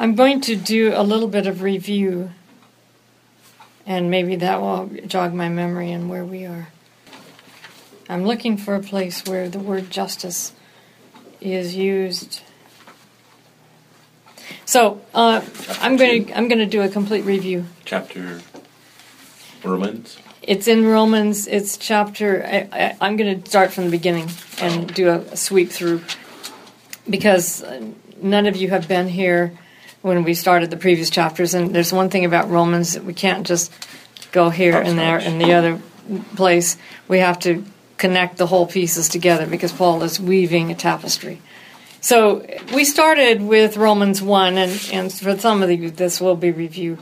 I'm going to do a little bit of review, and maybe that will jog my memory and where we are. I'm looking for a place where the word justice is used. So uh, I'm going to I'm going to do a complete review. Chapter Romans. It's in Romans. It's chapter. I, I, am going to start from the beginning and do a, a sweep through because none of you have been here when we started the previous chapters. And there's one thing about Romans that we can't just go here and there and the other place. We have to connect the whole pieces together because Paul is weaving a tapestry. So we started with Romans 1, and, and for some of you, this will be review.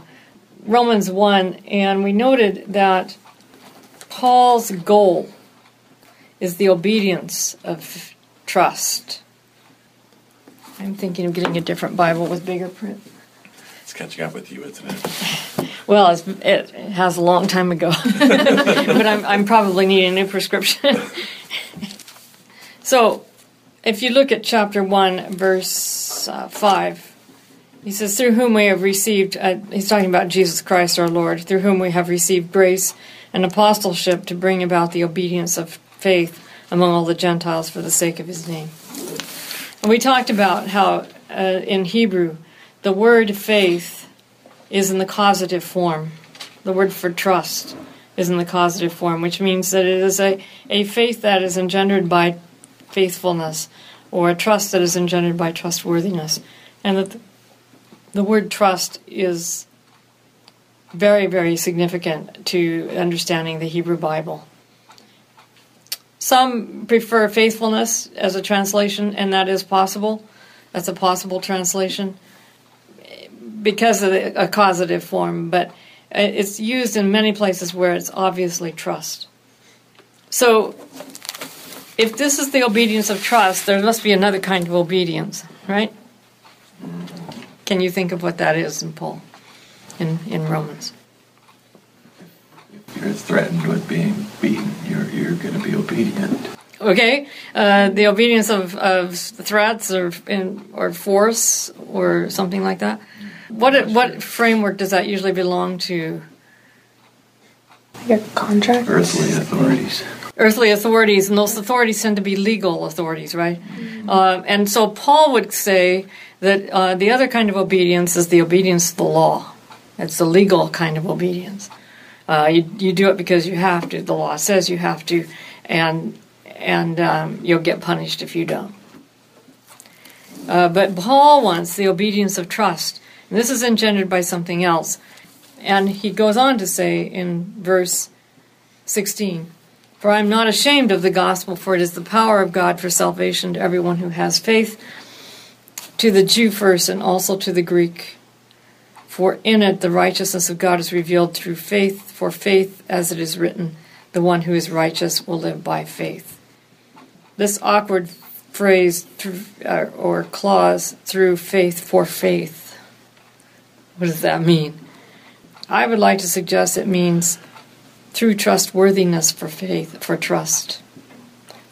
Romans 1, and we noted that Paul's goal is the obedience of trust. I'm thinking of getting a different Bible with bigger print. It's catching up with you, isn't it? Well, it has a long time ago, but I'm, I'm probably needing a new prescription. so, if you look at chapter 1, verse uh, 5, he says, Through whom we have received, uh, he's talking about Jesus Christ our Lord, through whom we have received grace and apostleship to bring about the obedience of faith among all the Gentiles for the sake of his name. We talked about how uh, in Hebrew, the word faith is in the causative form. The word for trust is in the causative form, which means that it is a, a faith that is engendered by faithfulness or a trust that is engendered by trustworthiness. And that the, the word trust is very, very significant to understanding the Hebrew Bible. Some prefer faithfulness as a translation, and that is possible. That's a possible translation because of the, a causative form, but uh, it's used in many places where it's obviously trust. So, if this is the obedience of trust, there must be another kind of obedience, right? Can you think of what that is in Paul, in, in Romans? If you're threatened with being beaten, you're, you're going to be obedient. Okay, uh, the obedience of, of threats or in, or force or something like that. What what framework does that usually belong to? Your contract. Earthly authorities. Earthly authorities, and those authorities tend to be legal authorities, right? Mm-hmm. Uh, and so Paul would say that uh, the other kind of obedience is the obedience to the law. It's the legal kind of obedience. Uh, you, you do it because you have to. The law says you have to, and and um, you'll get punished if you don't. Uh, but Paul wants the obedience of trust. And this is engendered by something else. And he goes on to say in verse 16 For I am not ashamed of the gospel, for it is the power of God for salvation to everyone who has faith, to the Jew first, and also to the Greek. For in it the righteousness of God is revealed through faith, for faith, as it is written, the one who is righteous will live by faith. This awkward phrase through, uh, or clause, through faith for faith, what does that mean? I would like to suggest it means through trustworthiness for faith, for trust,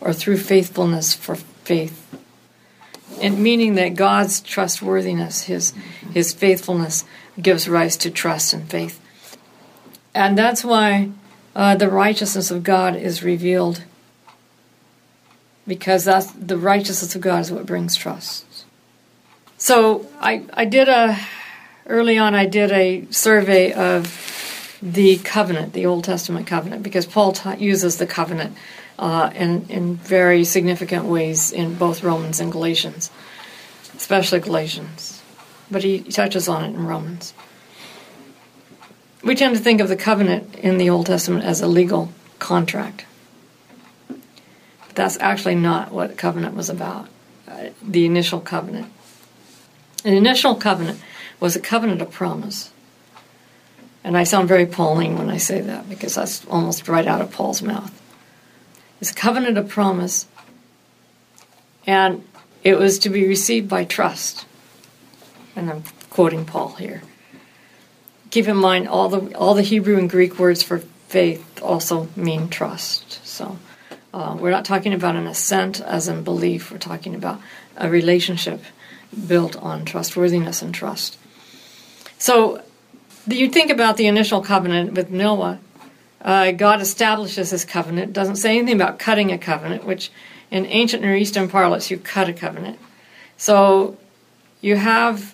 or through faithfulness for faith. And meaning that God's trustworthiness, His, His faithfulness, gives rise to trust and faith. And that's why uh, the righteousness of God is revealed, because that's, the righteousness of God is what brings trust. So I, I did a early on I did a survey of the covenant, the Old Testament covenant, because Paul ta- uses the covenant uh, in, in very significant ways in both Romans and Galatians, especially Galatians. But he touches on it in Romans. We tend to think of the covenant in the Old Testament as a legal contract. But that's actually not what covenant was about, uh, the initial covenant. An initial covenant was a covenant of promise. And I sound very Pauline when I say that because that's almost right out of Paul's mouth. It's a covenant of promise, and it was to be received by trust. And I'm quoting Paul here. Keep in mind all the all the Hebrew and Greek words for faith also mean trust. So uh, we're not talking about an assent as in belief. We're talking about a relationship built on trustworthiness and trust. So you think about the initial covenant with Noah. Uh, God establishes his covenant, doesn't say anything about cutting a covenant, which in ancient Near Eastern parlance, you cut a covenant. So you have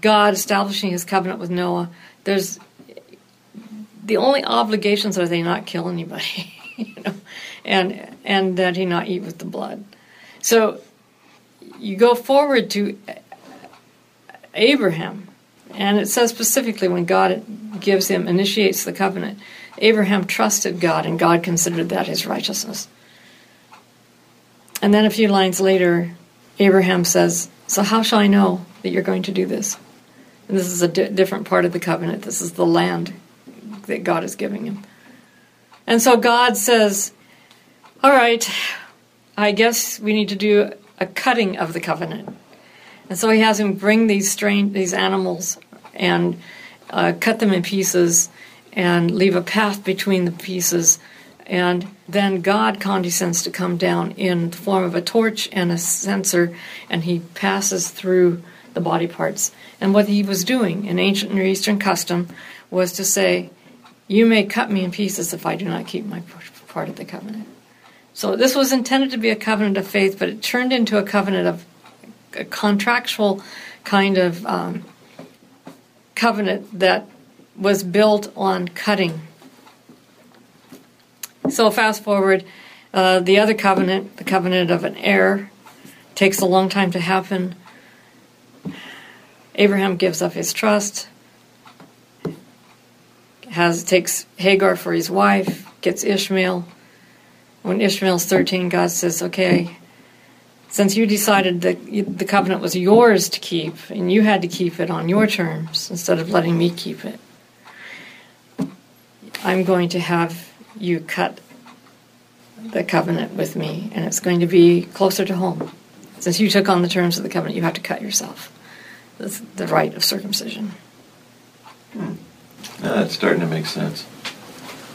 God establishing his covenant with Noah. There's the only obligations are they not kill anybody, you know, and and that he not eat with the blood. So you go forward to Abraham, and it says specifically when God gives him initiates the covenant, Abraham trusted God, and God considered that his righteousness. And then a few lines later, Abraham says, "So how shall I know that you're going to do this?" And this is a di- different part of the covenant. This is the land that God is giving him. And so God says, All right, I guess we need to do a cutting of the covenant. And so he has him bring these strange, these animals and uh, cut them in pieces and leave a path between the pieces. And then God condescends to come down in the form of a torch and a censer, and he passes through the body parts. And what he was doing in ancient Near Eastern custom was to say, You may cut me in pieces if I do not keep my part of the covenant. So this was intended to be a covenant of faith, but it turned into a covenant of a contractual kind of um, covenant that was built on cutting. So fast forward, uh, the other covenant, the covenant of an heir, takes a long time to happen. Abraham gives up his trust, has takes Hagar for his wife, gets Ishmael. When Ishmael's 13, God says, "Okay, since you decided that the covenant was yours to keep and you had to keep it on your terms instead of letting me keep it, I'm going to have you cut the covenant with me, and it's going to be closer to home. Since you took on the terms of the covenant, you have to cut yourself. The rite of circumcision. Hmm. Now that's starting to make sense.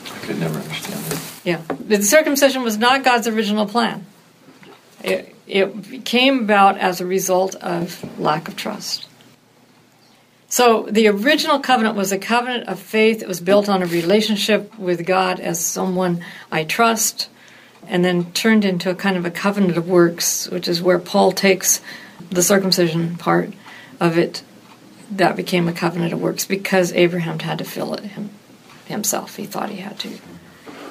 I could never understand that. Yeah. The circumcision was not God's original plan. It, it came about as a result of lack of trust. So the original covenant was a covenant of faith. It was built on a relationship with God as someone I trust, and then turned into a kind of a covenant of works, which is where Paul takes the circumcision part of it. That became a covenant of works because Abraham had to fill it him, himself. He thought he had to.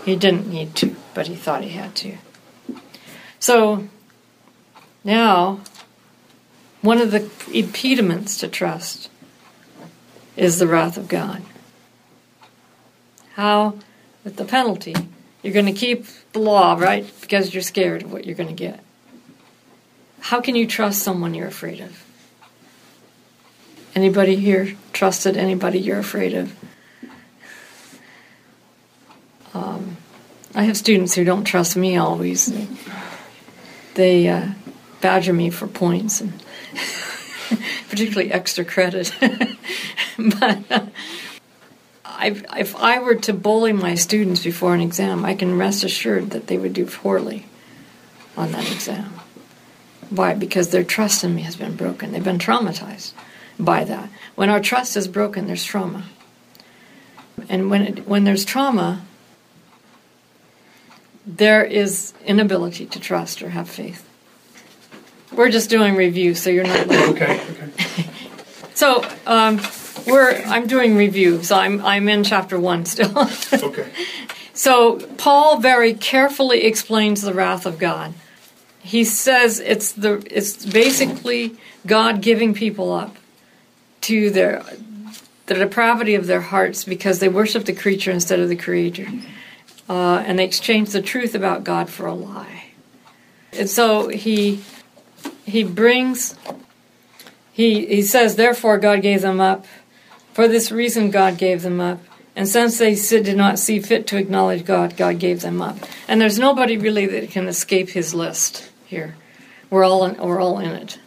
He didn't need to, but he thought he had to. So now, one of the impediments to trust is the wrath of God. How? With the penalty. You're going to keep the law, right? Because you're scared of what you're going to get. How can you trust someone you're afraid of? Anybody here trusted anybody you're afraid of? Um, I have students who don't trust me always. They, uh, badger me for points and particularly extra credit. but uh, if I were to bully my students before an exam, I can rest assured that they would do poorly on that exam. Why? Because their trust in me has been broken. They've been traumatized by that. When our trust is broken, there's trauma. And when, it, when there's trauma, there is inability to trust or have faith. We're just doing review, so you're not. okay. Okay. So um, we're. I'm doing review, so I'm I'm in chapter one still. Okay. so Paul very carefully explains the wrath of God. He says it's the it's basically God giving people up to their the depravity of their hearts because they worship the creature instead of the creator. Uh, and they exchange the truth about God for a lie. And so he he brings he he says therefore God gave them up. For this reason God gave them up. And since they did not see fit to acknowledge God, God gave them up. And there's nobody really that can escape his list here. We're all in, we're all in it,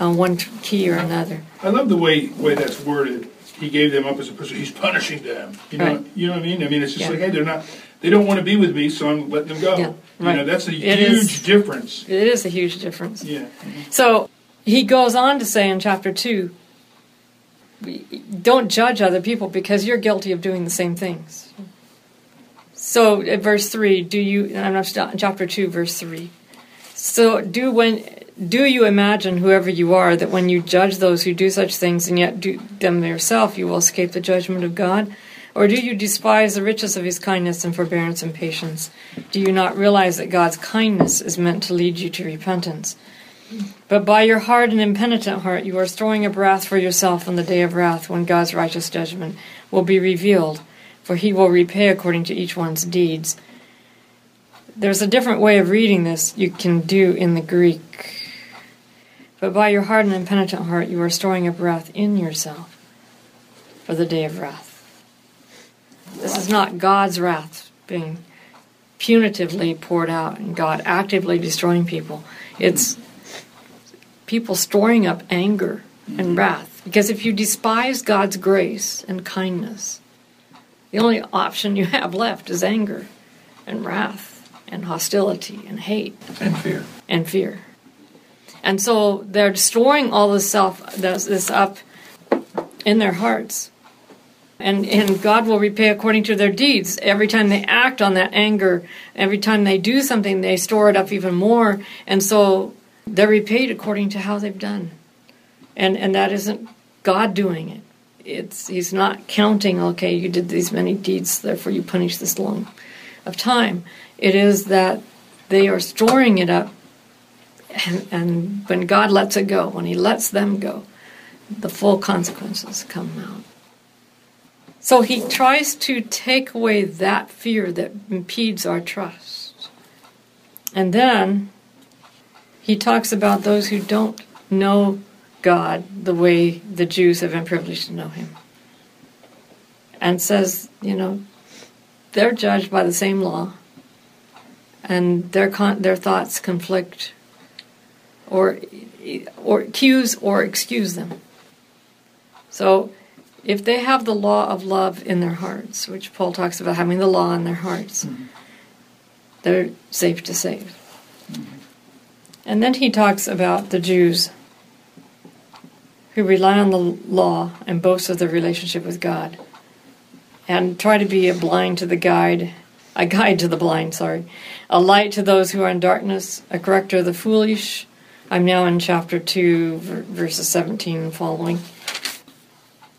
on one key or another. I love the way way that's worded. He gave them up as a person. He's punishing them. You know. Right. You know what I mean? I mean, it's just Yeah. like, hey, they're not. They don't want to be with me, so I'm letting them go. Yeah, You know, that's a It huge is- difference. It is a huge difference. Yeah. So he goes on to say in chapter 2 don't judge other people because you're guilty of doing the same things. So, at verse 3, do you, I'm not, chapter 2, verse 3. So, do when do you imagine, whoever you are, that when you judge those who do such things and yet do them yourself, you will escape the judgment of God? Or do you despise the riches of his kindness and forbearance and patience? Do you not realize that God's kindness is meant to lead you to repentance? But by your hard and impenitent heart, you are storing up wrath for yourself on the day of wrath when God's righteous judgment will be revealed, for he will repay according to each one's deeds. There's a different way of reading this you can do in the Greek. But by your hard and impenitent heart, you are storing up wrath in yourself for the day of wrath. This is not God's wrath being punitively poured out and God actively destroying people. It's people storing up anger and mm-hmm. wrath. Because if you despise God's grace and kindness, the only option you have left is anger and wrath and hostility and hate and fear. And fear. And so they're storing all this stuff, this up in their hearts. And, and God will repay according to their deeds. Every time they act on that anger, every time they do something, they store it up even more. And so they're repaid according to how they've done. And, and that isn't God doing it. It's, he's not counting, okay, you did these many deeds, therefore you punish this long of time. It is that they are storing it up and, and when God lets it go, when He lets them go, the full consequences come out. So He tries to take away that fear that impedes our trust. And then He talks about those who don't know God the way the Jews have been privileged to know Him. And says, you know, they're judged by the same law, and their, con- their thoughts conflict or or accuse or excuse them. So if they have the law of love in their hearts, which Paul talks about having the law in their hearts, mm-hmm. they're safe to save. Mm-hmm. And then he talks about the Jews who rely on the law and boast of their relationship with God and try to be a blind to the guide, a guide to the blind, sorry, a light to those who are in darkness, a corrector of the foolish, I'm now in chapter 2, verses 17 and following.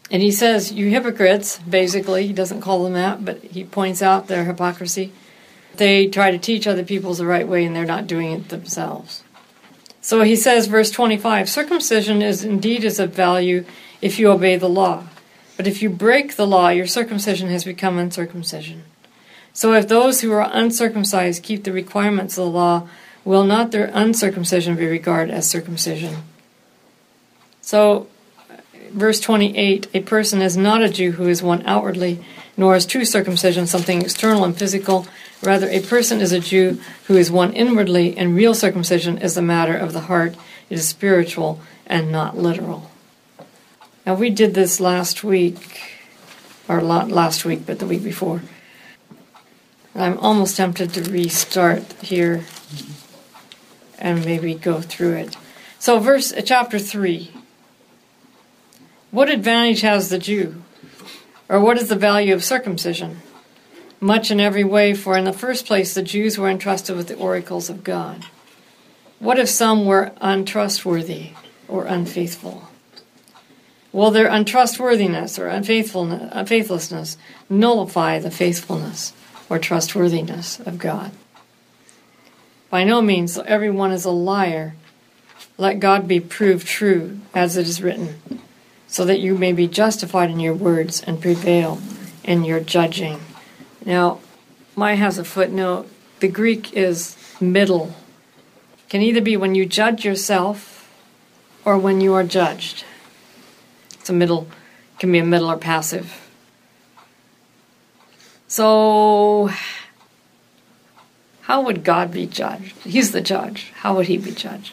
And he says, You hypocrites, basically, he doesn't call them that, but he points out their hypocrisy. They try to teach other people the right way and they're not doing it themselves. So he says, verse 25 Circumcision is indeed is of value if you obey the law. But if you break the law, your circumcision has become uncircumcision. So if those who are uncircumcised keep the requirements of the law, will not their uncircumcision be regarded as circumcision? So, verse 28 a person is not a Jew who is one outwardly, nor is true circumcision something external and physical. Rather, a person is a Jew who is one inwardly, and real circumcision is a matter of the heart. It is spiritual and not literal. Now, we did this last week, or last week, but the week before. I'm almost tempted to restart here and maybe go through it. So, verse uh, chapter three. What advantage has the Jew, or what is the value of circumcision? Much in every way, for in the first place the Jews were entrusted with the oracles of God. What if some were untrustworthy or unfaithful? Will their untrustworthiness or unfaithfulness, unfaithlessness nullify the faithfulness or trustworthiness of God? By no means everyone is a liar. Let God be proved true, as it is written, so that you may be justified in your words and prevail in your judging. Now, my has a footnote. The Greek is middle. Can either be when you judge yourself or when you are judged. It's a middle, can be a middle or passive. So, how would God be judged? He's the judge. How would he be judged?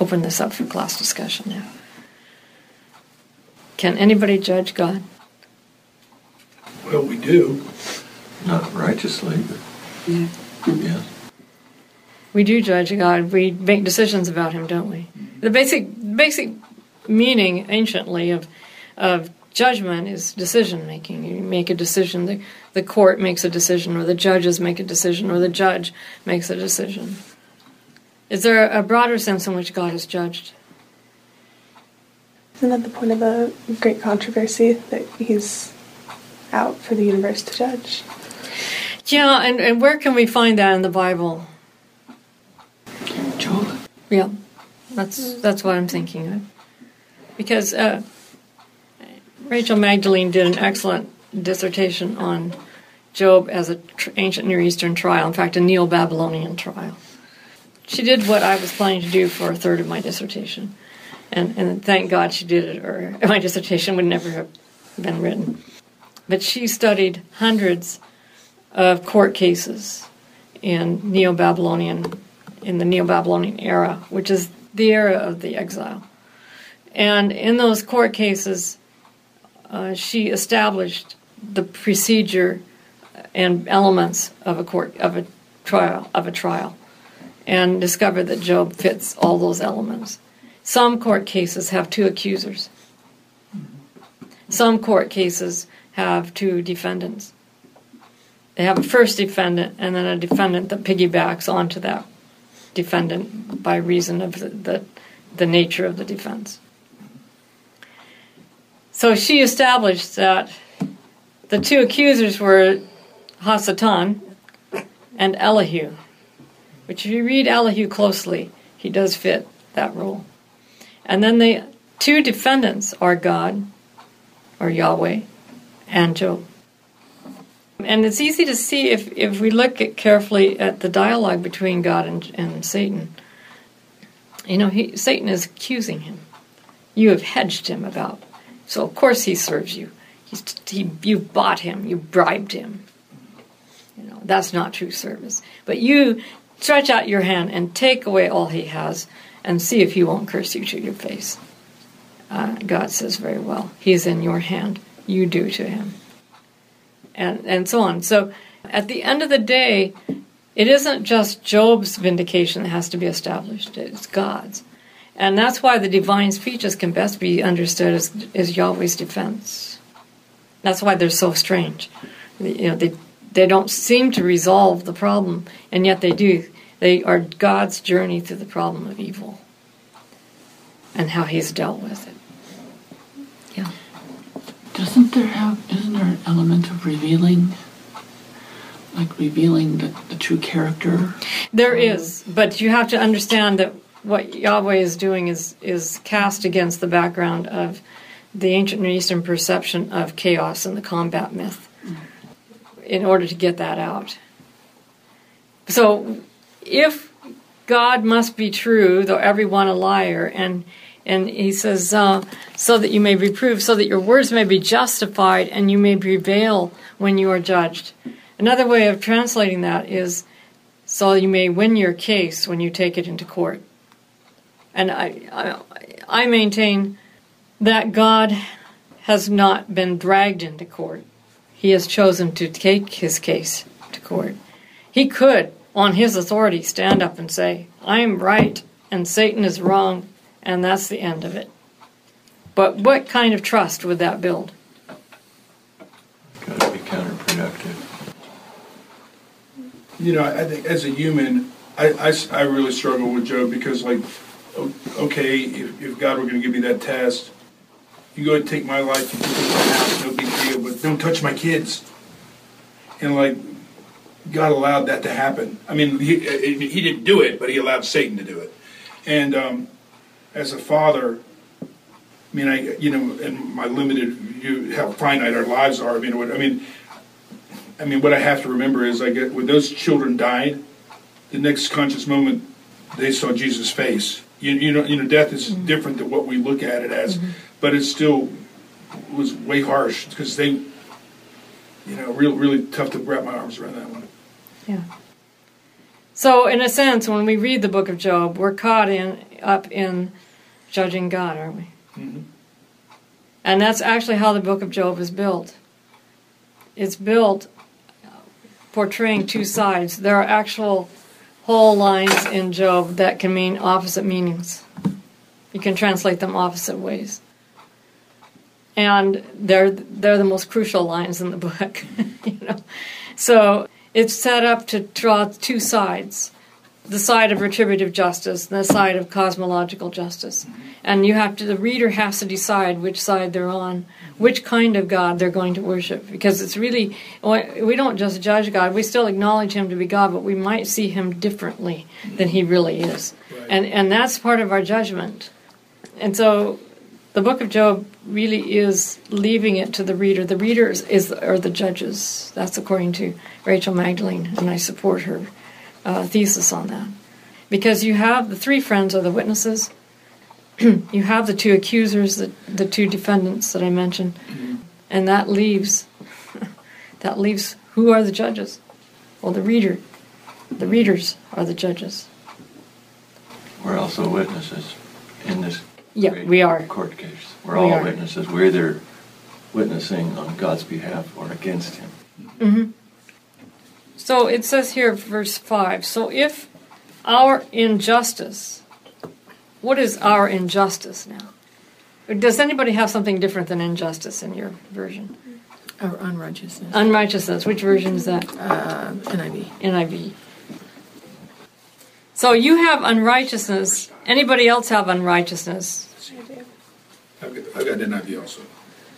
Open this up for class discussion now. Can anybody judge God? Well, we do. Not righteously, but yeah. yeah. We do judge God. We make decisions about him, don't we? The basic basic meaning anciently of of judgment is decision making. You make a decision, the, the court makes a decision, or the judges make a decision, or the judge makes a decision. Is there a broader sense in which God is judged? Isn't that the point of the great controversy that he's out for the universe to judge? Yeah, and, and where can we find that in the Bible? Job. Yeah, that's that's what I'm thinking of. Because uh, Rachel Magdalene did an excellent dissertation on Job as an tr- ancient Near Eastern trial. In fact, a Neo-Babylonian trial. She did what I was planning to do for a third of my dissertation, and and thank God she did it, or my dissertation would never have been written. But she studied hundreds of court cases in Neo-Babylonian in the Neo-Babylonian era, which is the era of the exile. And in those court cases, uh, she established the procedure and elements of a court of a trial of a trial, and discovered that Job fits all those elements. Some court cases have two accusers. Some court cases have two defendants. They have a first defendant and then a defendant that piggybacks onto that defendant by reason of the, the, the nature of the defense. So she established that the two accusers were Hasatan and Elihu, which if you read Elihu closely, he does fit that role. And then the two defendants are God, or Yahweh, and Job. And it's easy to see if, if we look at carefully at the dialogue between God and, and Satan. You know, he, Satan is accusing him. You have hedged him about. So of course he serves you. He's, he, you bought him. You bribed him. You know that's not true service. But you stretch out your hand and take away all he has, and see if he won't curse you to your face. Uh, God says very well. He's in your hand. You do to him and, and so on. So at the end of the day, it isn't just Job's vindication that has to be established, it's God's. And that's why the divine speeches can best be understood as, as Yahweh's defense. That's why they're so strange. You know, they, they don't seem to resolve the problem, and yet they do. They are God's journey through the problem of evil and how he's dealt with it. Yeah. Doesn't there have, isn't there an element of revealing? Like revealing the, the true character? There is, but you have to understand that what Yahweh is doing is is cast against the background of the ancient Near Eastern perception of chaos and the combat myth in order to get that out. So if God must be true, though every one a liar, and and he says, uh, so that you may be proved, so that your words may be justified, and you may prevail when you are judged. Another way of translating that is, so you may win your case when you take it into court. And I, I, I maintain that God has not been dragged into court. He has chosen to take his case to court. He could, on his authority, stand up and say, I am right and Satan is wrong, and that's the end of it. But what kind of trust would that build? Got to be counterproductive. You know, I think as a human, I I really struggle with Job because, like, okay, if, if God were going to give me that test, you go and take my life, you can take my house, no big deal, but don't touch my kids. And, like, God allowed that to happen. I mean, he, he didn't do it, but he allowed Satan to do it. And um, as a father, I mean, I you know, in my limited view, how finite our lives are. I mean, what, I mean, I mean, what I have to remember is, I get when those children died, the next conscious moment they saw Jesus' face. You, you know, you know, death is different than what we look at it as, but it still was way harsh because they, you know, real really tough to wrap my arms around that one. Yeah. So, in a sense, when we read the book of Job, we're caught in up in judging God, aren't we? Mm-hmm. And that's actually how the book of Job is built. It's built portraying two sides. There are actual whole lines in Job that can mean opposite meanings. You can translate them opposite ways. And they're they're the most crucial lines in the book, you know. So it's set up to draw two sides the side of retributive justice and the side of cosmological justice. And you have to, the reader has to decide which side they're on, which kind of God they're going to worship. Because it's really, we don't just judge God, we still acknowledge Him to be God, but we might see Him differently than He really is. Right. And, and that's part of our judgment. And so the book of Job really is leaving it to the reader. The readers is, are the judges. That's according to Rachel Magdalene, and I support her uh, thesis on that. Because you have the three friends are the witnesses, you have the two accusers, the, the two defendants that I mentioned, and that leaves that leaves who are the judges? Well, the reader. The readers are the judges. We're also witnesses in this Yeah, great we are. court case. We're We all are. witnesses. We're either witnessing on God's behalf or against Him. Mm-hmm. So it says here, verse 5 So if our injustice, what is our injustice now? Does anybody have something different than injustice in your version? Or unrighteousness. Unrighteousness, which version is that? uh, NIV. NIV. So you have unrighteousness. Anybody else have unrighteousness? I do. I've got, I've got NIV also.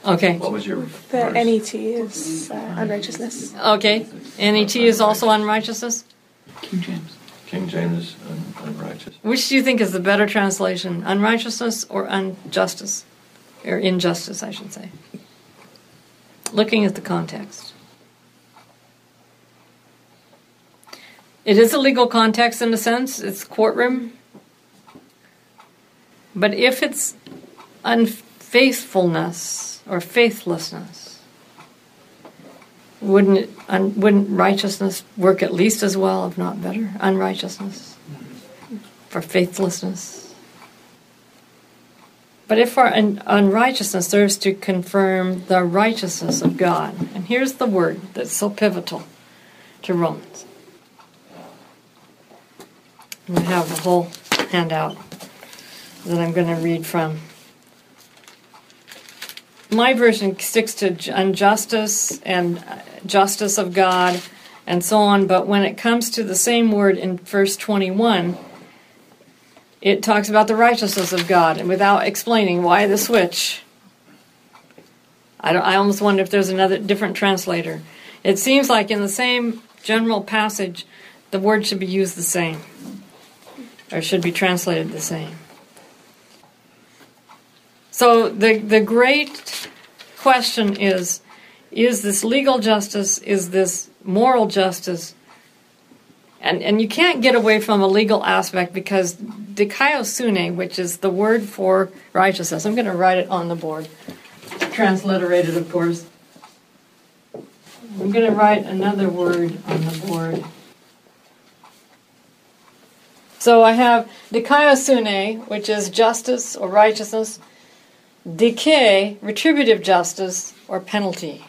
Okay. What was your The? NET is uh, unrighteousness. Okay. NET is also unrighteousness. King James. King James is un- unrighteous. Which do you think is the better translation? Unrighteousness or injustice? Or injustice, I should say. Looking at the context. It is a legal context in a sense, it's courtroom. But if it's unfaithfulness or faithlessness, wouldn't it, un, wouldn't righteousness work at least as well, if not better? Unrighteousness for faithlessness. But if our un- unrighteousness serves to confirm the righteousness of God, and here's the word that's so pivotal to Romans. I have the whole handout that I'm going to read from. My version sticks to injustice and uh, justice of God and so on, but when it comes to the same word in verse 21, it talks about the righteousness of God and without explaining why the switch. I, I almost wonder if there's another different translator. It seems like in the same general passage, the word should be used the same or should be translated the same. So the the great question is is this legal justice is this moral justice? And and you can't get away from a legal aspect because dikaiosune which is the word for righteousness i'm going to write it on the board. Transliterated of course. I'm going to write another word on the board. So i have dikaiosune which is justice or righteousness dike, retributive justice, or penalty.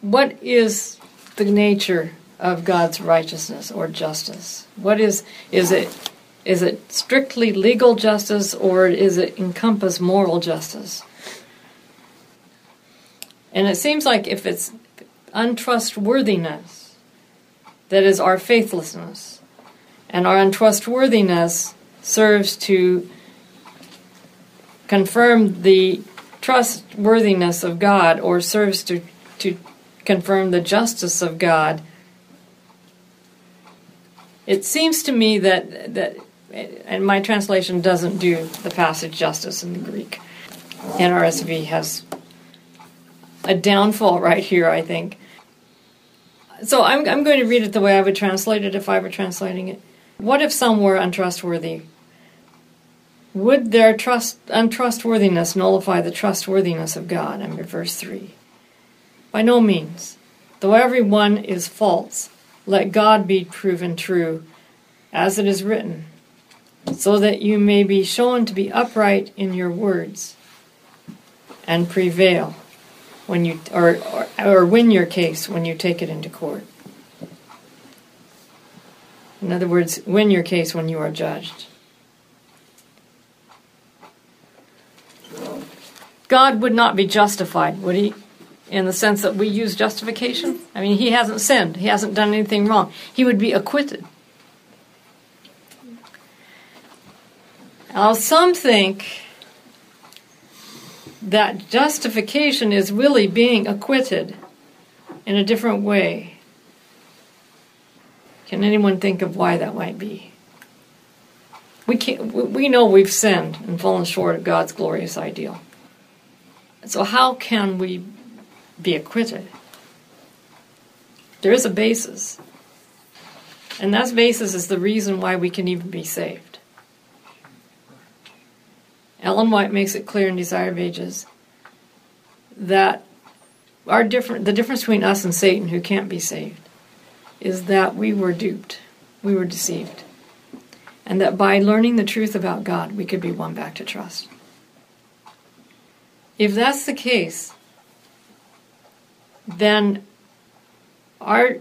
What is the nature of God's righteousness or justice? What is is it is it strictly legal justice or is it encompass moral justice? And it seems like if it's untrustworthiness that is our faithlessness, and our untrustworthiness serves to confirm the trustworthiness of God or serves to, to confirm the justice of God. It seems to me that, that, and my translation doesn't do the passage justice in the Greek. NRSV has a downfall right here, I think. So I'm, I'm going to read it the way I would translate it if I were translating it. What if some were untrustworthy? Would their trust untrustworthiness nullify the trustworthiness of God? Under verse three. By no means. Though every one is false, let God be proven true, as it is written, so that you may be shown to be upright in your words, and prevail when you or, or or win your case when you take it into court. In other words, win your case when you are judged. God would not be justified, would he? In the sense that we use justification? I mean, he hasn't sinned, he hasn't done anything wrong. He would be acquitted. Now, some think that justification is really being acquitted in a different way. Can anyone think of why that might be? We can't, we know we've sinned and fallen short of God's glorious ideal. So how can we be acquitted? There is a basis. And that basis is the reason why we can even be saved. Ellen White makes it clear in Desire of Ages that our different the difference between us and Satan who can't be saved is that we were duped. We were deceived. And that by learning the truth about God, we could be won back to trust. If that's the case, then our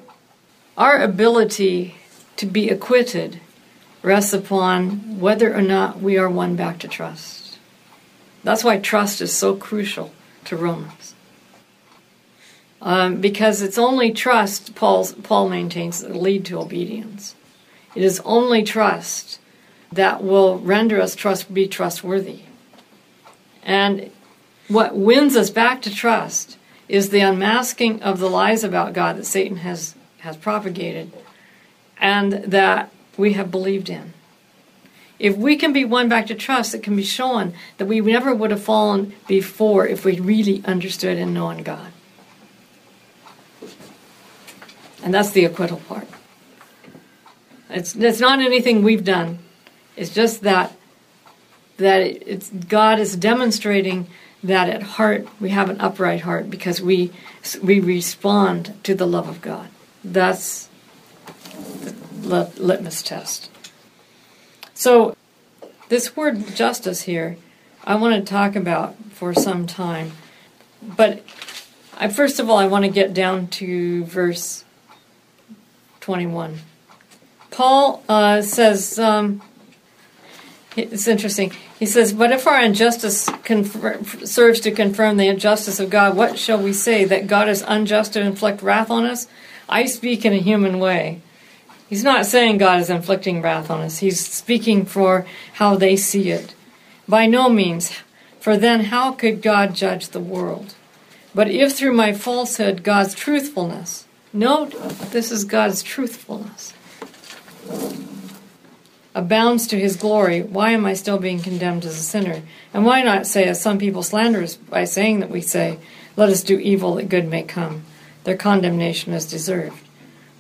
our ability to be acquitted rests upon whether or not we are won back to trust. That's why trust is so crucial to Romans. Um, because it's only trust, Paul's, Paul maintains, that lead to obedience. It is only trust that will render us trust be trustworthy. And what wins us back to trust is the unmasking of the lies about God that Satan has, has propagated and that we have believed in. If we can be won back to trust, it can be shown that we never would have fallen before if we really understood and known God. And that's the acquittal part. It's, it's not anything we've done. It's just that that it's God is demonstrating that at heart we have an upright heart because we we respond to the love of God. That's the litmus test. So this word justice here, I want to talk about for some time, but I, first of all I want to get down to verse 21. Paul uh, says. Um, it's interesting. He says, But if our injustice confer- serves to confirm the injustice of God, what shall we say? That God is unjust to inflict wrath on us? I speak in a human way. He's not saying God is inflicting wrath on us, he's speaking for how they see it. By no means, for then how could God judge the world? But if through my falsehood, God's truthfulness, note this is God's truthfulness abounds to his glory, why am I still being condemned as a sinner? And why not say, as some people slander us by saying that we say, Let us do evil that good may come? Their condemnation is deserved.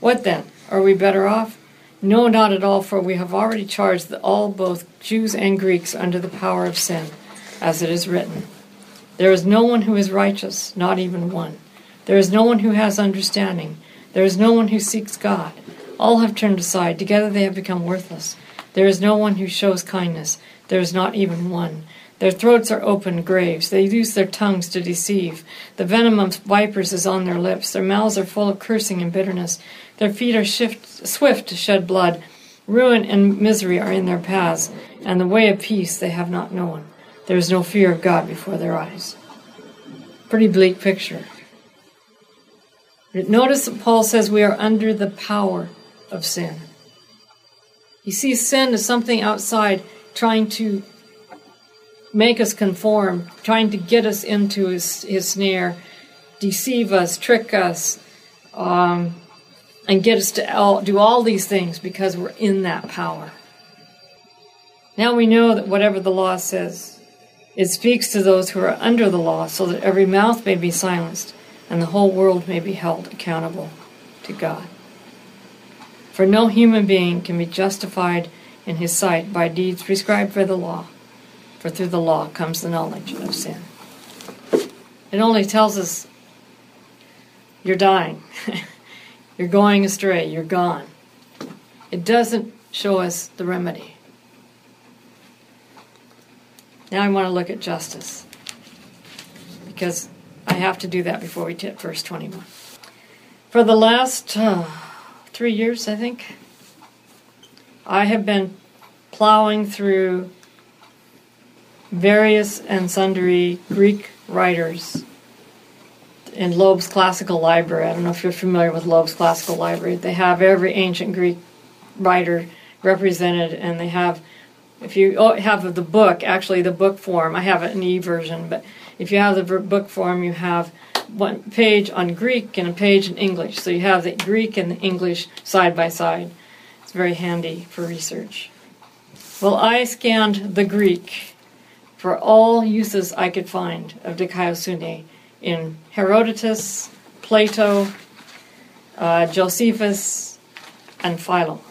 What then? Are we better off? No, not at all, for we have already charged all, both Jews and Greeks, under the power of sin, as it is written. There is no one who is righteous, not even one. There is no one who has understanding. There is no one who seeks God. All have turned aside. Together they have become worthless. There is no one who shows kindness. There is not even one. Their throats are open graves. They use their tongues to deceive. The venom of vipers is on their lips. Their mouths are full of cursing and bitterness. Their feet are shift, swift to shed blood. Ruin and misery are in their paths, and the way of peace they have not known. There is no fear of God before their eyes. Pretty bleak picture. Notice that Paul says we are under the power of sin. He sees sin as something outside trying to make us conform, trying to get us into his, his snare, deceive us, trick us, um, and get us to all, do all these things because we're in that power. Now we know that whatever the law says, it speaks to those who are under the law so that every mouth may be silenced and the whole world may be held accountable to God. For no human being can be justified in his sight by deeds prescribed by the law, for through the law comes the knowledge of sin. It only tells us you're dying, you're going astray, you're gone. It doesn't show us the remedy. Now I want to look at justice, because I have to do that before we hit verse 21. For the last. Uh, three years, I think. I have been plowing through various and sundry Greek writers in Loeb's Classical Library. I don't know if you're familiar with Loeb's Classical Library. They have every ancient Greek writer represented, and they have, if you oh, have the book, actually the book form, I have in e version, but if you have the book form, you have one page on Greek and a page in English. So you have the Greek and the English side by side. It's very handy for research. Well, I scanned the Greek for all uses I could find of Dikaiosune in Herodotus, Plato, uh, Josephus, and Philo.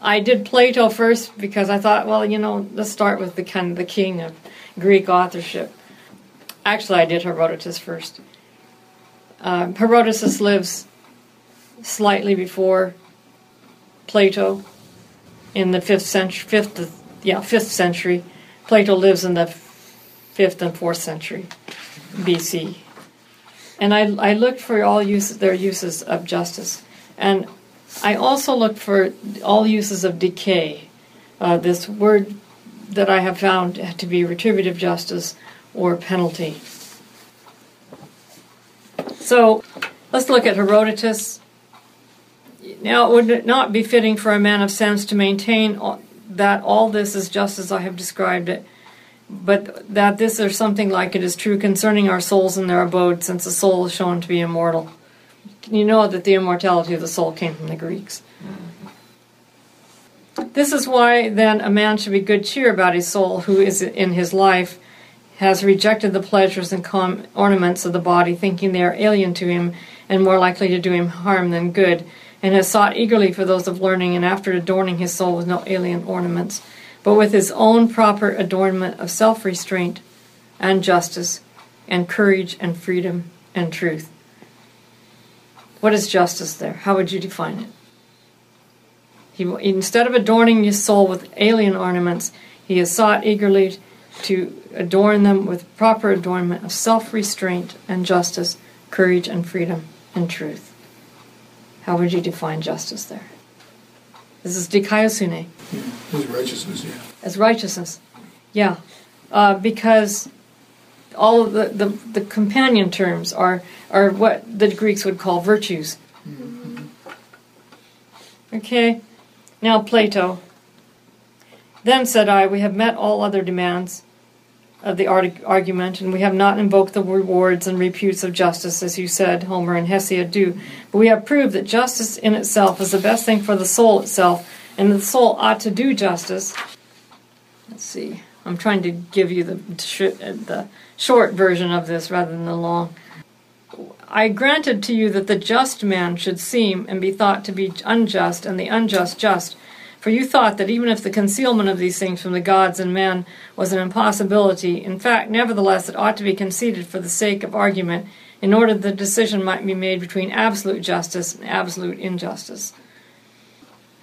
I did Plato first because I thought, well, you know, let's start with the kind of the king of Greek authorship. Actually, I did Herodotus first. Um, Herodotus lives slightly before Plato in the fifth century. Fifth, yeah, fifth century. Plato lives in the fifth and fourth century BC. And I, I looked for all their uses of justice, and I also looked for all uses of dike. Uh, this word that I have found to be retributive justice or penalty. So let's look at Herodotus. Now, it would not be fitting for a man of sense to maintain that all this is just as I have described it, but that this or something like it is true concerning our souls and their abode, since the soul is shown to be immortal. You know that the immortality of the soul came from the Greeks. This is why then a man should be good cheer about his soul who is in his life has rejected the pleasures and com- ornaments of the body, thinking they are alien to him and more likely to do him harm than good, and has sought eagerly for those of learning, and after adorning his soul with no alien ornaments, but with his own proper adornment of self restraint and justice, and courage and freedom and truth. What is justice there? How would you define it? He, instead of adorning his soul with alien ornaments, he has sought eagerly to adorn them with proper adornment of self restraint and justice, courage and freedom and truth. How would you define justice there? This is dikaiosune. Yeah, as righteousness, yeah. As righteousness. Yeah. Uh, because all of the, the, the, companion terms are, are what the Greeks would call virtues. Mm-hmm. Okay? Now, Plato. Then said I, We have met all other demands of the argument, and we have not invoked the rewards and reputes of justice, as you said, Homer and Hesiod do. But we have proved that justice in itself is the best thing for the soul itself, and the soul ought to do justice. Let's see. I'm trying to give you the, the short version of this rather than the long. I granted to you that the just man should seem and be thought to be unjust, and the unjust just. For you thought that even if the concealment of these things from the gods and men was an impossibility, in fact, nevertheless, it ought to be conceded for the sake of argument, in order that the decision might be made between absolute justice and absolute injustice.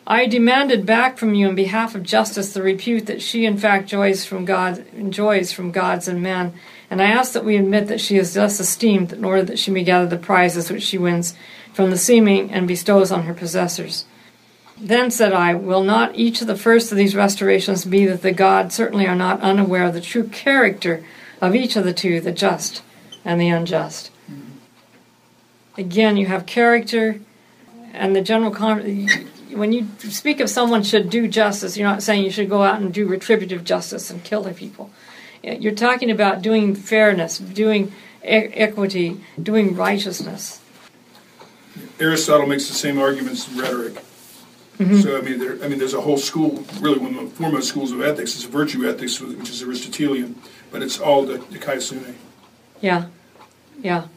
I demanded back from you in behalf of justice the repute that she in fact enjoys from God enjoys from gods and men, and I ask that we admit that she is thus esteemed in order that she may gather the prizes which she wins from the seeming and bestows on her possessors. Then said I, Will not each of the first of these restorations be that the gods certainly are not unaware of the true character of each of the two, the just and the unjust? Again, you have character and the general. Con- when you speak of someone should do justice, you're not saying you should go out and do retributive justice and kill the people. You're talking about doing fairness, doing e- equity, doing righteousness. Aristotle makes the same arguments in rhetoric. Mm-hmm. So I mean, there, I mean, there's a whole school. Really, one of the foremost schools of ethics is virtue ethics, which is Aristotelian, but it's all the, dikaiosune. Yeah, yeah.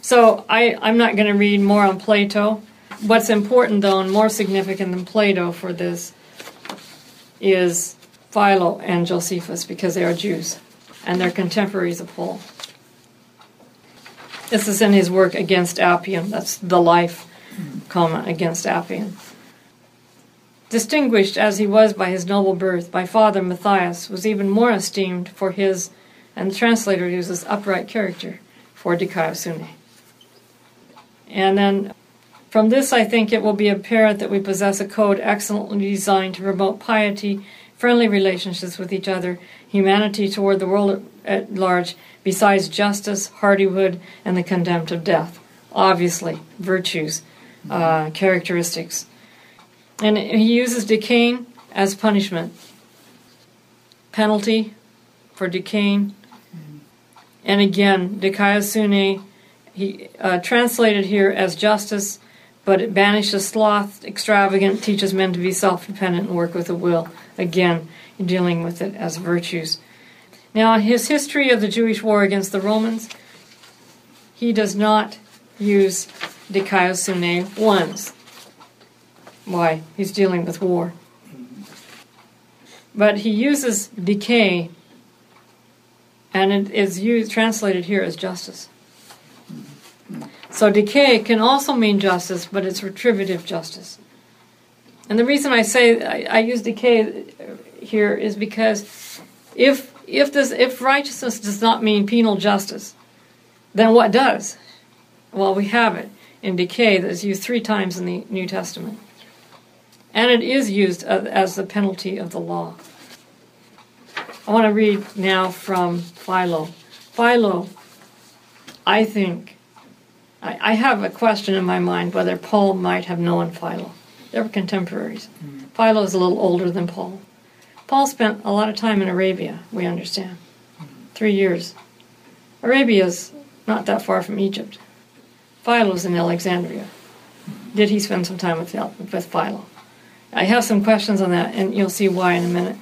So I, I'm not going to read more on Plato. What's important, though, and more significant than Plato for this, is Philo and Josephus because they are Jews and they're contemporaries of Paul. This is in his work Against Apion. That's the life comment against Apion. Distinguished as he was by his noble birth, my father Matthias was even more esteemed for his, and the translator uses upright character, for Dikaiosune. And then from this, I think it will be apparent that we possess a code excellently designed to promote piety, friendly relationships with each other, humanity toward the world at large, besides justice, hardihood, and the contempt of death. Obviously, virtues, uh, characteristics. And he uses decaying as punishment, penalty for decaying. And again, dikaiosune, he uh, translated here as justice, but it banishes sloth, extravagant, teaches men to be self-dependent and work with a will. Again, dealing with it as virtues. Now, in his history of the Jewish war against the Romans, he does not use dikaiosune once. Why? He's dealing with war. But he uses dike, and it is used, translated here as justice. So dike can also mean justice, but it's retributive justice. And the reason I say I, I use dike here is because if if this if righteousness does not mean penal justice, then what does? Well, we have it in dike that is used three times in the New Testament, and it is used as the penalty of the law. I want to read now from Philo. Philo, I think, I, I have a question in my mind whether Paul might have known Philo. They were contemporaries. Mm. Philo is a little older than Paul. Paul spent a lot of time in Arabia, we understand. Three years. Arabia's not that far from Egypt. Philo's in Alexandria. Did he spend some time with, with Philo? I have some questions on that, and you'll see why in a minute.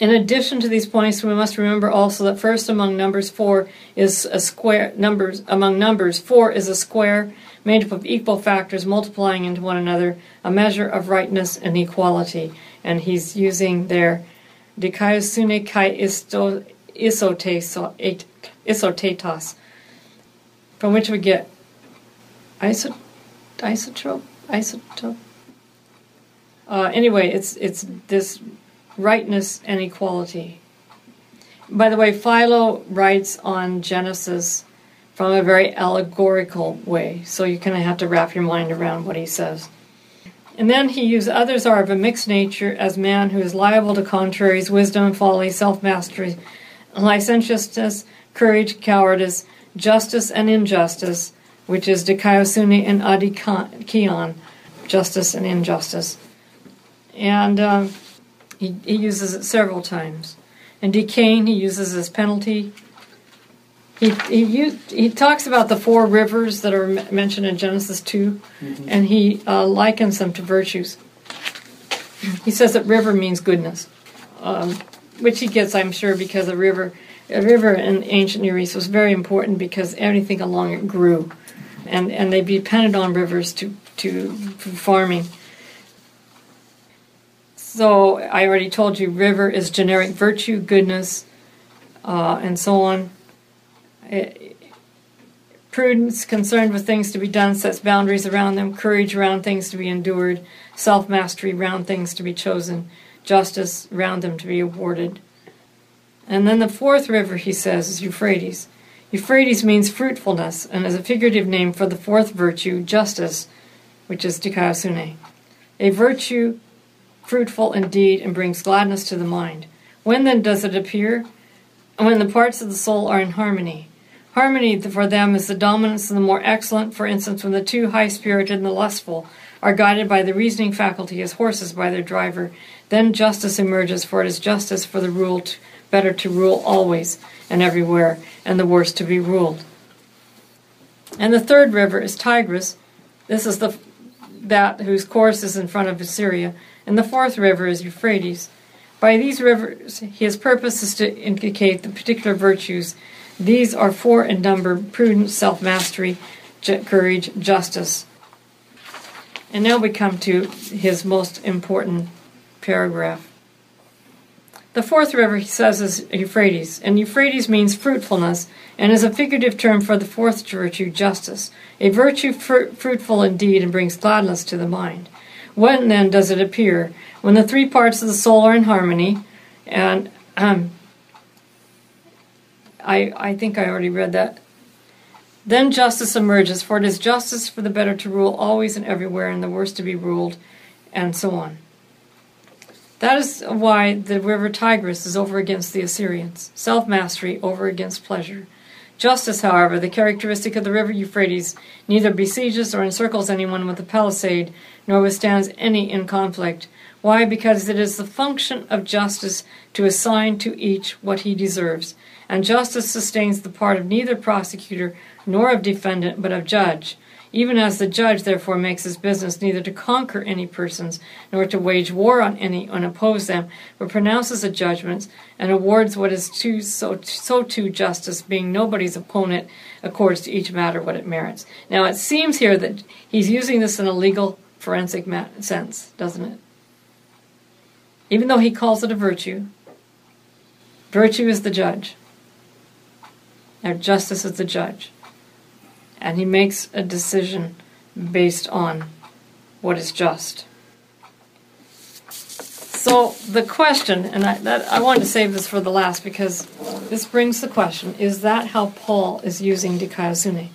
In addition to these points, we must remember also that first among numbers four is a square. Numbers among numbers four is a square made up of equal factors multiplying into one another, a measure of rightness and equality. And he's using their dikaiosune kai isotetos, from which we get iso, isotrope, isotope. Uh, anyway, it's it's this rightness and equality. By the way, Philo writes on Genesis from a very allegorical way, so you kind of have to wrap your mind around what he says. And then he uses others are of a mixed nature as man who is liable to contraries, wisdom folly, self mastery, licentiousness, courage, cowardice, justice and injustice, which is dikaiosune and adikion, justice and injustice. And um, he, he uses it several times. And decaying, he uses as penalty. He, he, used, he talks about the four rivers that are mentioned in Genesis 2, mm-hmm. and he uh, likens them to virtues. He says that river means goodness, um, which he gets, I'm sure, because a river, a river in ancient Near East was very important because everything along it grew, and, and they depended on rivers to, to for farming. So I already told you, river is generic virtue, goodness, uh, and so on. It, prudence, concerned with things to be done, sets boundaries around them. Courage around things to be endured. Self mastery around things to be chosen. Justice around them to be awarded. And then the fourth river, he says, is Euphrates. Euphrates means fruitfulness and is a figurative name for the fourth virtue, justice, which is dikaiosune. A virtue fruitful indeed, and brings gladness to the mind. When then does it appear? When the parts of the soul are in harmony. Harmony for them is the dominance of the more excellent, for instance, when the two high spirited and the lustful are guided by the reasoning faculty as horses by their driver. Then justice emerges, for it is justice for the rule to, better to rule always and everywhere, and the worse to be ruled. And the third river is Tigris. This is the that whose course is in front of Assyria, and the fourth river is Euphrates. By these rivers, his purpose is to indicate the particular virtues. These are four in number prudence, self mastery, courage, justice. And now we come to his most important paragraph. The fourth river, he says, is Euphrates, and Euphrates means fruitfulness and is a figurative term for the fourth virtue, justice. A virtue fr- fruitful indeed and brings gladness to the mind. When then does it appear? When the three parts of the soul are in harmony, and um, I, I think I already read that. Then justice emerges, for it is justice for the better to rule always and everywhere, and the worse to be ruled, and so on. That is why the river Tigris is over against the Assyrians, self mastery over against pleasure. Justice, however, the characteristic of the river Euphrates, neither besieges or encircles anyone with a palisade, nor withstands any in conflict. Why? Because it is the function of justice to assign to each what he deserves, and justice sustains the part of neither prosecutor nor of defendant, but of judge. Even as the judge, therefore, makes his business neither to conquer any persons, nor to wage war on any and oppose them, but pronounces the judgments and awards what is too, so, so to justice, being nobody's opponent, accords to each matter what it merits. Now, it seems here that he's using this in a legal forensic sense, doesn't it? Even though he calls it a virtue, virtue is the judge. Now, justice is the judge and he makes a decision based on what is just. So the question, and I, that, I wanted to save this for the last because this brings the question: Is that how Paul is using dikaiosune?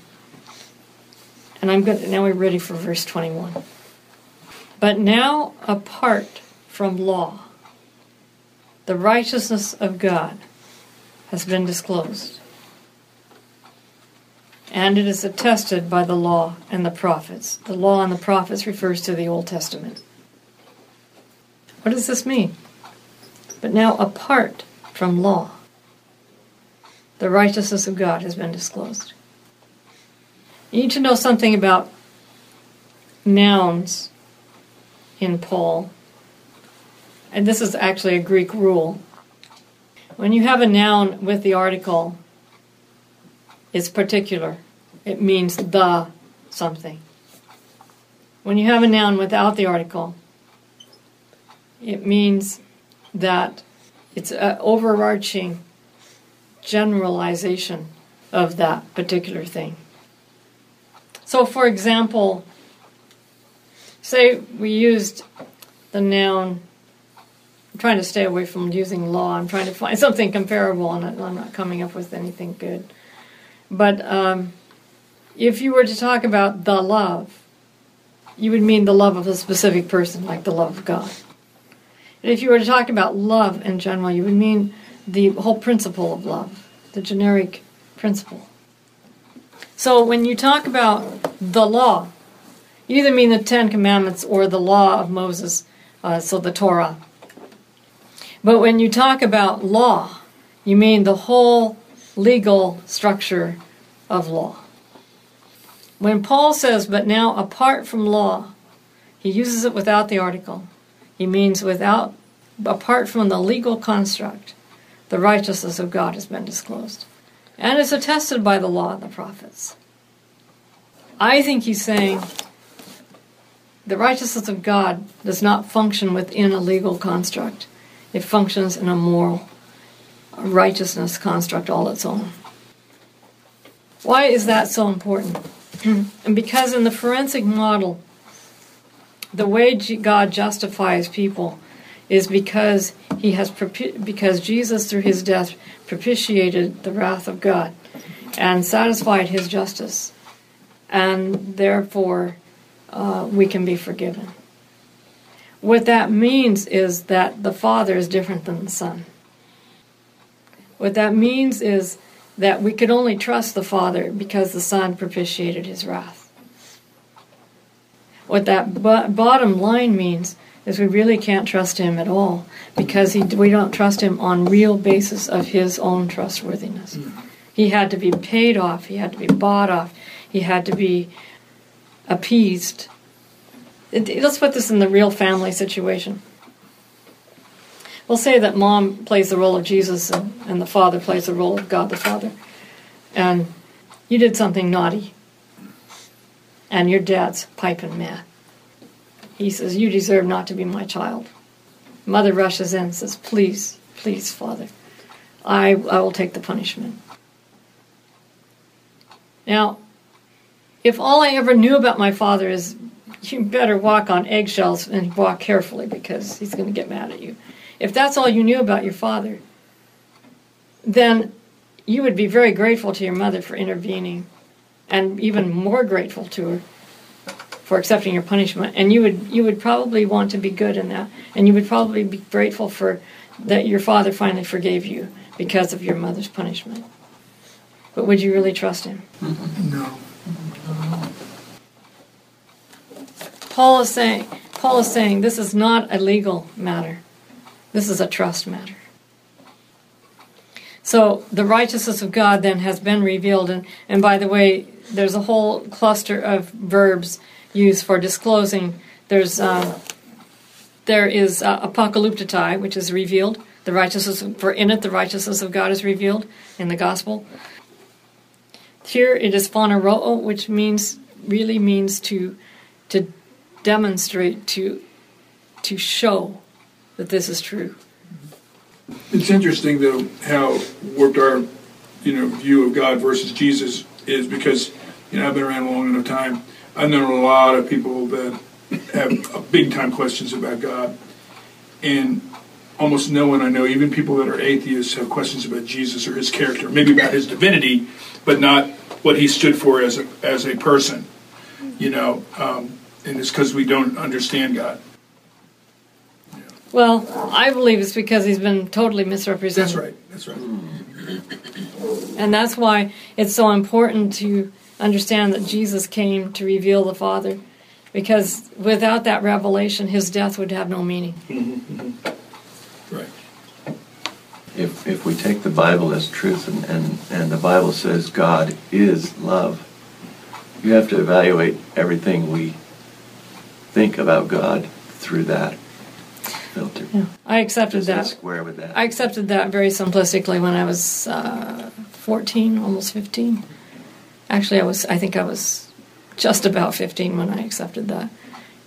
And I'm good. Now we're ready for verse 21. But now, apart from law, the righteousness of God has been disclosed and it is attested by the law and the prophets. The law and the prophets refers to the Old Testament. What does this mean? But now, apart from law, the righteousness of God has been disclosed. You need to know something about nouns in Paul. And this is actually a Greek rule. When you have a noun with the article, it's particular. It means the something. When you have a noun without the article, it means that it's an overarching generalization of that particular thing. So, for example, say we used the noun. I'm trying to stay away from using law. I'm trying to find something comparable, and I'm not coming up with anything good. But um, if you were to talk about the love, you would mean the love of a specific person, like the love of God. And if you were to talk about love in general, you would mean the whole principle of love, the generic principle. So when you talk about the law, you either mean the Ten Commandments or the law of Moses, uh, so the Torah. But when you talk about law, you mean the whole legal structure of law. When Paul says, but now apart from law, he uses it without the article. He means without, apart from the legal construct, the righteousness of God has been disclosed. And is attested by the law and the prophets. I think he's saying the righteousness of God does not function within a legal construct, it functions in a moral righteousness construct all its own. Why is that so important? And because in the forensic model, the way God justifies people is because he has because Jesus through his death propitiated the wrath of God and satisfied his justice, and therefore uh, we can be forgiven. What that means is that the Father is different than the Son. What that means is that we could only trust the Father because the Son propitiated his wrath. What that bo- bottom line means is we really can't trust him at all because he, we don't trust him on real basis of his own trustworthiness. Hmm. He had to be paid off, he had to be bought off, he had to be appeased. It, let's put this in the real family situation we'll say that mom plays the role of Jesus and, and the father plays the role of God the Father. And you did something naughty. And your dad's piping mad. He says, You deserve not to be my child. Mother rushes in and says, Please, please, Father, I, I will take the punishment. Now, if all I ever knew about my father is you better walk on eggshells and walk carefully because he's going to get mad at you if that's all you knew about your father, then you would be very grateful to your mother for intervening, and even more grateful to her for accepting your punishment, and you would you would probably want to be good in that, and you would probably be grateful for that your father finally forgave you because of your mother's punishment. But would you really trust him? Mm-hmm. No. Paul is saying Paul is saying this is not a legal matter. This is a trust matter. So the righteousness of God then has been revealed and, and by the way, there's a whole cluster of verbs used for disclosing. There's uh, there is uh, which is revealed. The righteousness for in it the righteousness of God is revealed in the gospel. Here it is phaneroo, which means really means to to demonstrate to to show that this is true. It's interesting though how warped our you know view of God versus Jesus is because you know I've been around long enough time. I've known a lot of people that have big time questions about God, and almost no one I know, even people that are atheists, have questions about Jesus or his character, maybe about his divinity, but not what he stood for as a as a person. You know, um, and it's because we don't understand God. Well, I believe it's because he's been totally misrepresented. That's right. That's right. Mm. And that's why it's so important to understand that Jesus came to reveal the Father. Because without that revelation, his death would have no meaning. Mm-hmm, mm-hmm. Right. If, if we take the Bible as truth and, and, and the Bible says God is love, you have to evaluate everything we think about God through that filter. Yeah. I accepted Does that that. square with that? I accepted that very simplistically when I was uh, 14, almost 15. Actually, I was. I think I was just about 15 when I accepted that,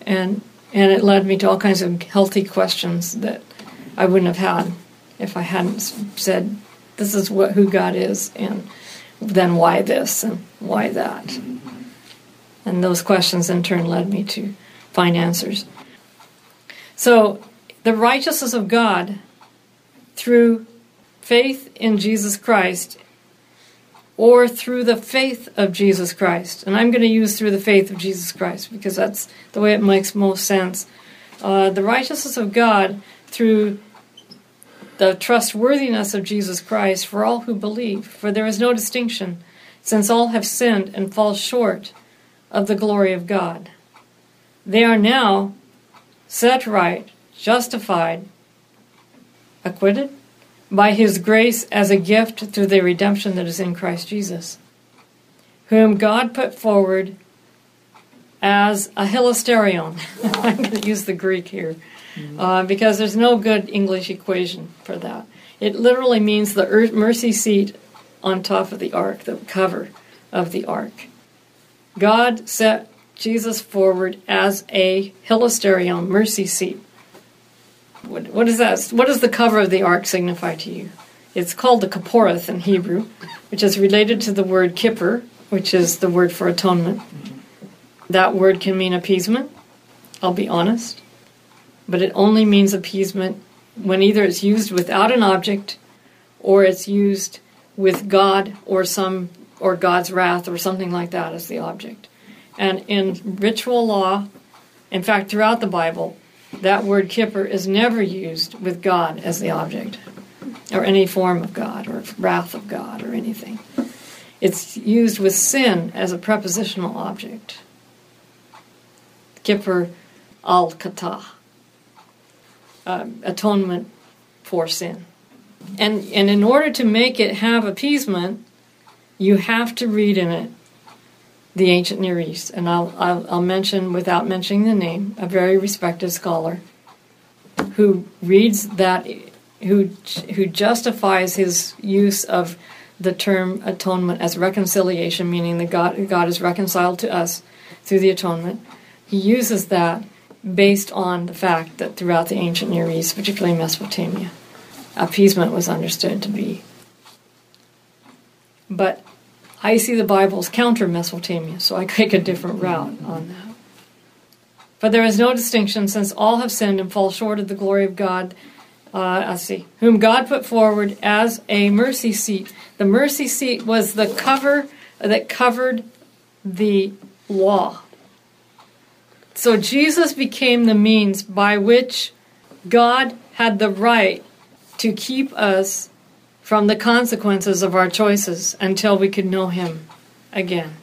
and and it led me to all kinds of healthy questions that I wouldn't have had if I hadn't said, "This is what who God is," and then why this and why that, and those questions in turn led me to find answers. So, the righteousness of God through faith in Jesus Christ or through the faith of Jesus Christ. And I'm going to use through the faith of Jesus Christ because that's the way it makes most sense. Uh, the righteousness of God through the trustworthiness of Jesus Christ for all who believe, for there is no distinction, since all have sinned and fall short of the glory of God. They are now set right, justified, acquitted by his grace as a gift through the redemption that is in Christ Jesus, whom God put forward as a hilasterion. I'm going to use the Greek here uh, because there's no good English equation for that. It literally means the earth, mercy seat on top of the ark, the cover of the ark. God set Jesus forward as a hilasterion, mercy seat. What, what is that? What does the cover of the ark signify to you? It's called the kaporeth in Hebrew, which is related to the word kippur, which is the word for atonement. That word can mean appeasement, I'll be honest, but it only means appeasement when either it's used without an object or it's used with God or some or God's wrath or something like that as the object. And in ritual law, in fact throughout the Bible, that word kippur is never used with God as the object, or any form of God, or wrath of God, or anything. It's used with sin as a prepositional object. Kippur al kata, um, atonement for sin. And, and in order to make it have appeasement, you have to read in it the ancient Near East, and I'll, I'll, I'll mention, without mentioning the name, a very respected scholar who reads that, who who justifies his use of the term atonement as reconciliation, meaning that God God is reconciled to us through the atonement. He uses that based on the fact that throughout the ancient Near East, particularly Mesopotamia, appeasement was understood to be. But I see the Bible as counter Mesopotamia, so I take a different route on that. But there is no distinction, since all have sinned and fall short of the glory of God. Uh, let's see, whom God put forward as a mercy seat. The mercy seat was the cover that covered the law. So Jesus became the means by which God had the right to keep us from the consequences of our choices until we could know Him again.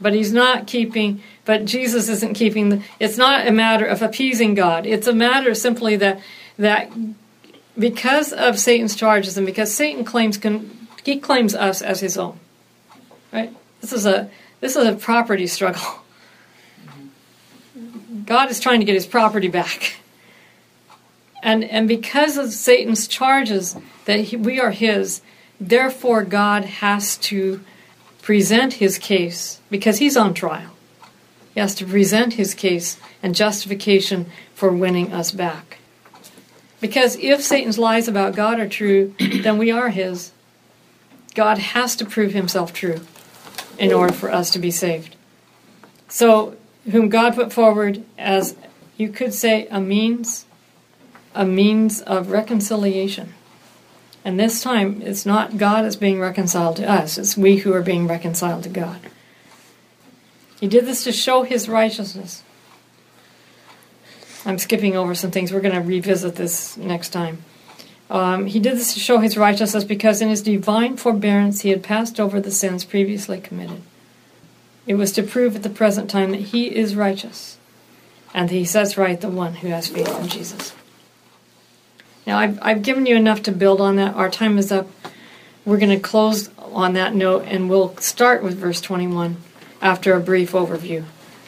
But He's not keeping, but Jesus isn't keeping, the, it's not a matter of appeasing God. It's a matter simply that, that because of Satan's charges and because Satan claims, can he claims us as his own. Right? This is a, this is a property struggle. Mm-hmm. God is trying to get his property back. And, and because of Satan's charges that he, we are his, therefore God has to present his case because he's on trial. He has to present his case and justification for winning us back. Because if Satan's lies about God are true, then we are his. God has to prove himself true in order for us to be saved. So, whom God put forward as, you could say, a means a means of reconciliation. And this time, it's not God is being reconciled to us, it's we who are being reconciled to God. He did this to show his righteousness. I'm skipping over some things. We're going to revisit this next time. Um, he did this to show his righteousness because in his divine forbearance he had passed over the sins previously committed. It was to prove at the present time that he is righteous and that he sets right the one who has faith in Jesus. Now, I've, I've given you enough to build on that. Our time is up. We're going to close on that note, and we'll start with verse 21 after a brief overview,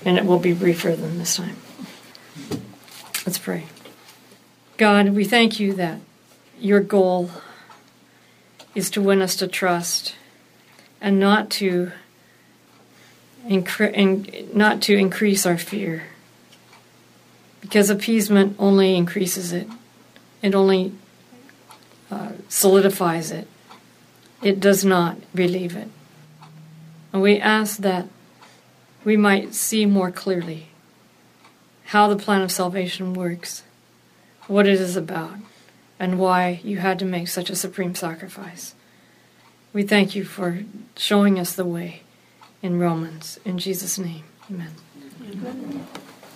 and it will be briefer than this time. Let's pray. God, we thank you that your goal is to win us to trust and not to incre- not to increase our fear because appeasement only increases it it only uh, solidifies it. It does not relieve it. And we ask that we might see more clearly how the plan of salvation works, what it is about, and why you had to make such a supreme sacrifice. We thank you for showing us the way in Romans. In Jesus' name, amen. amen.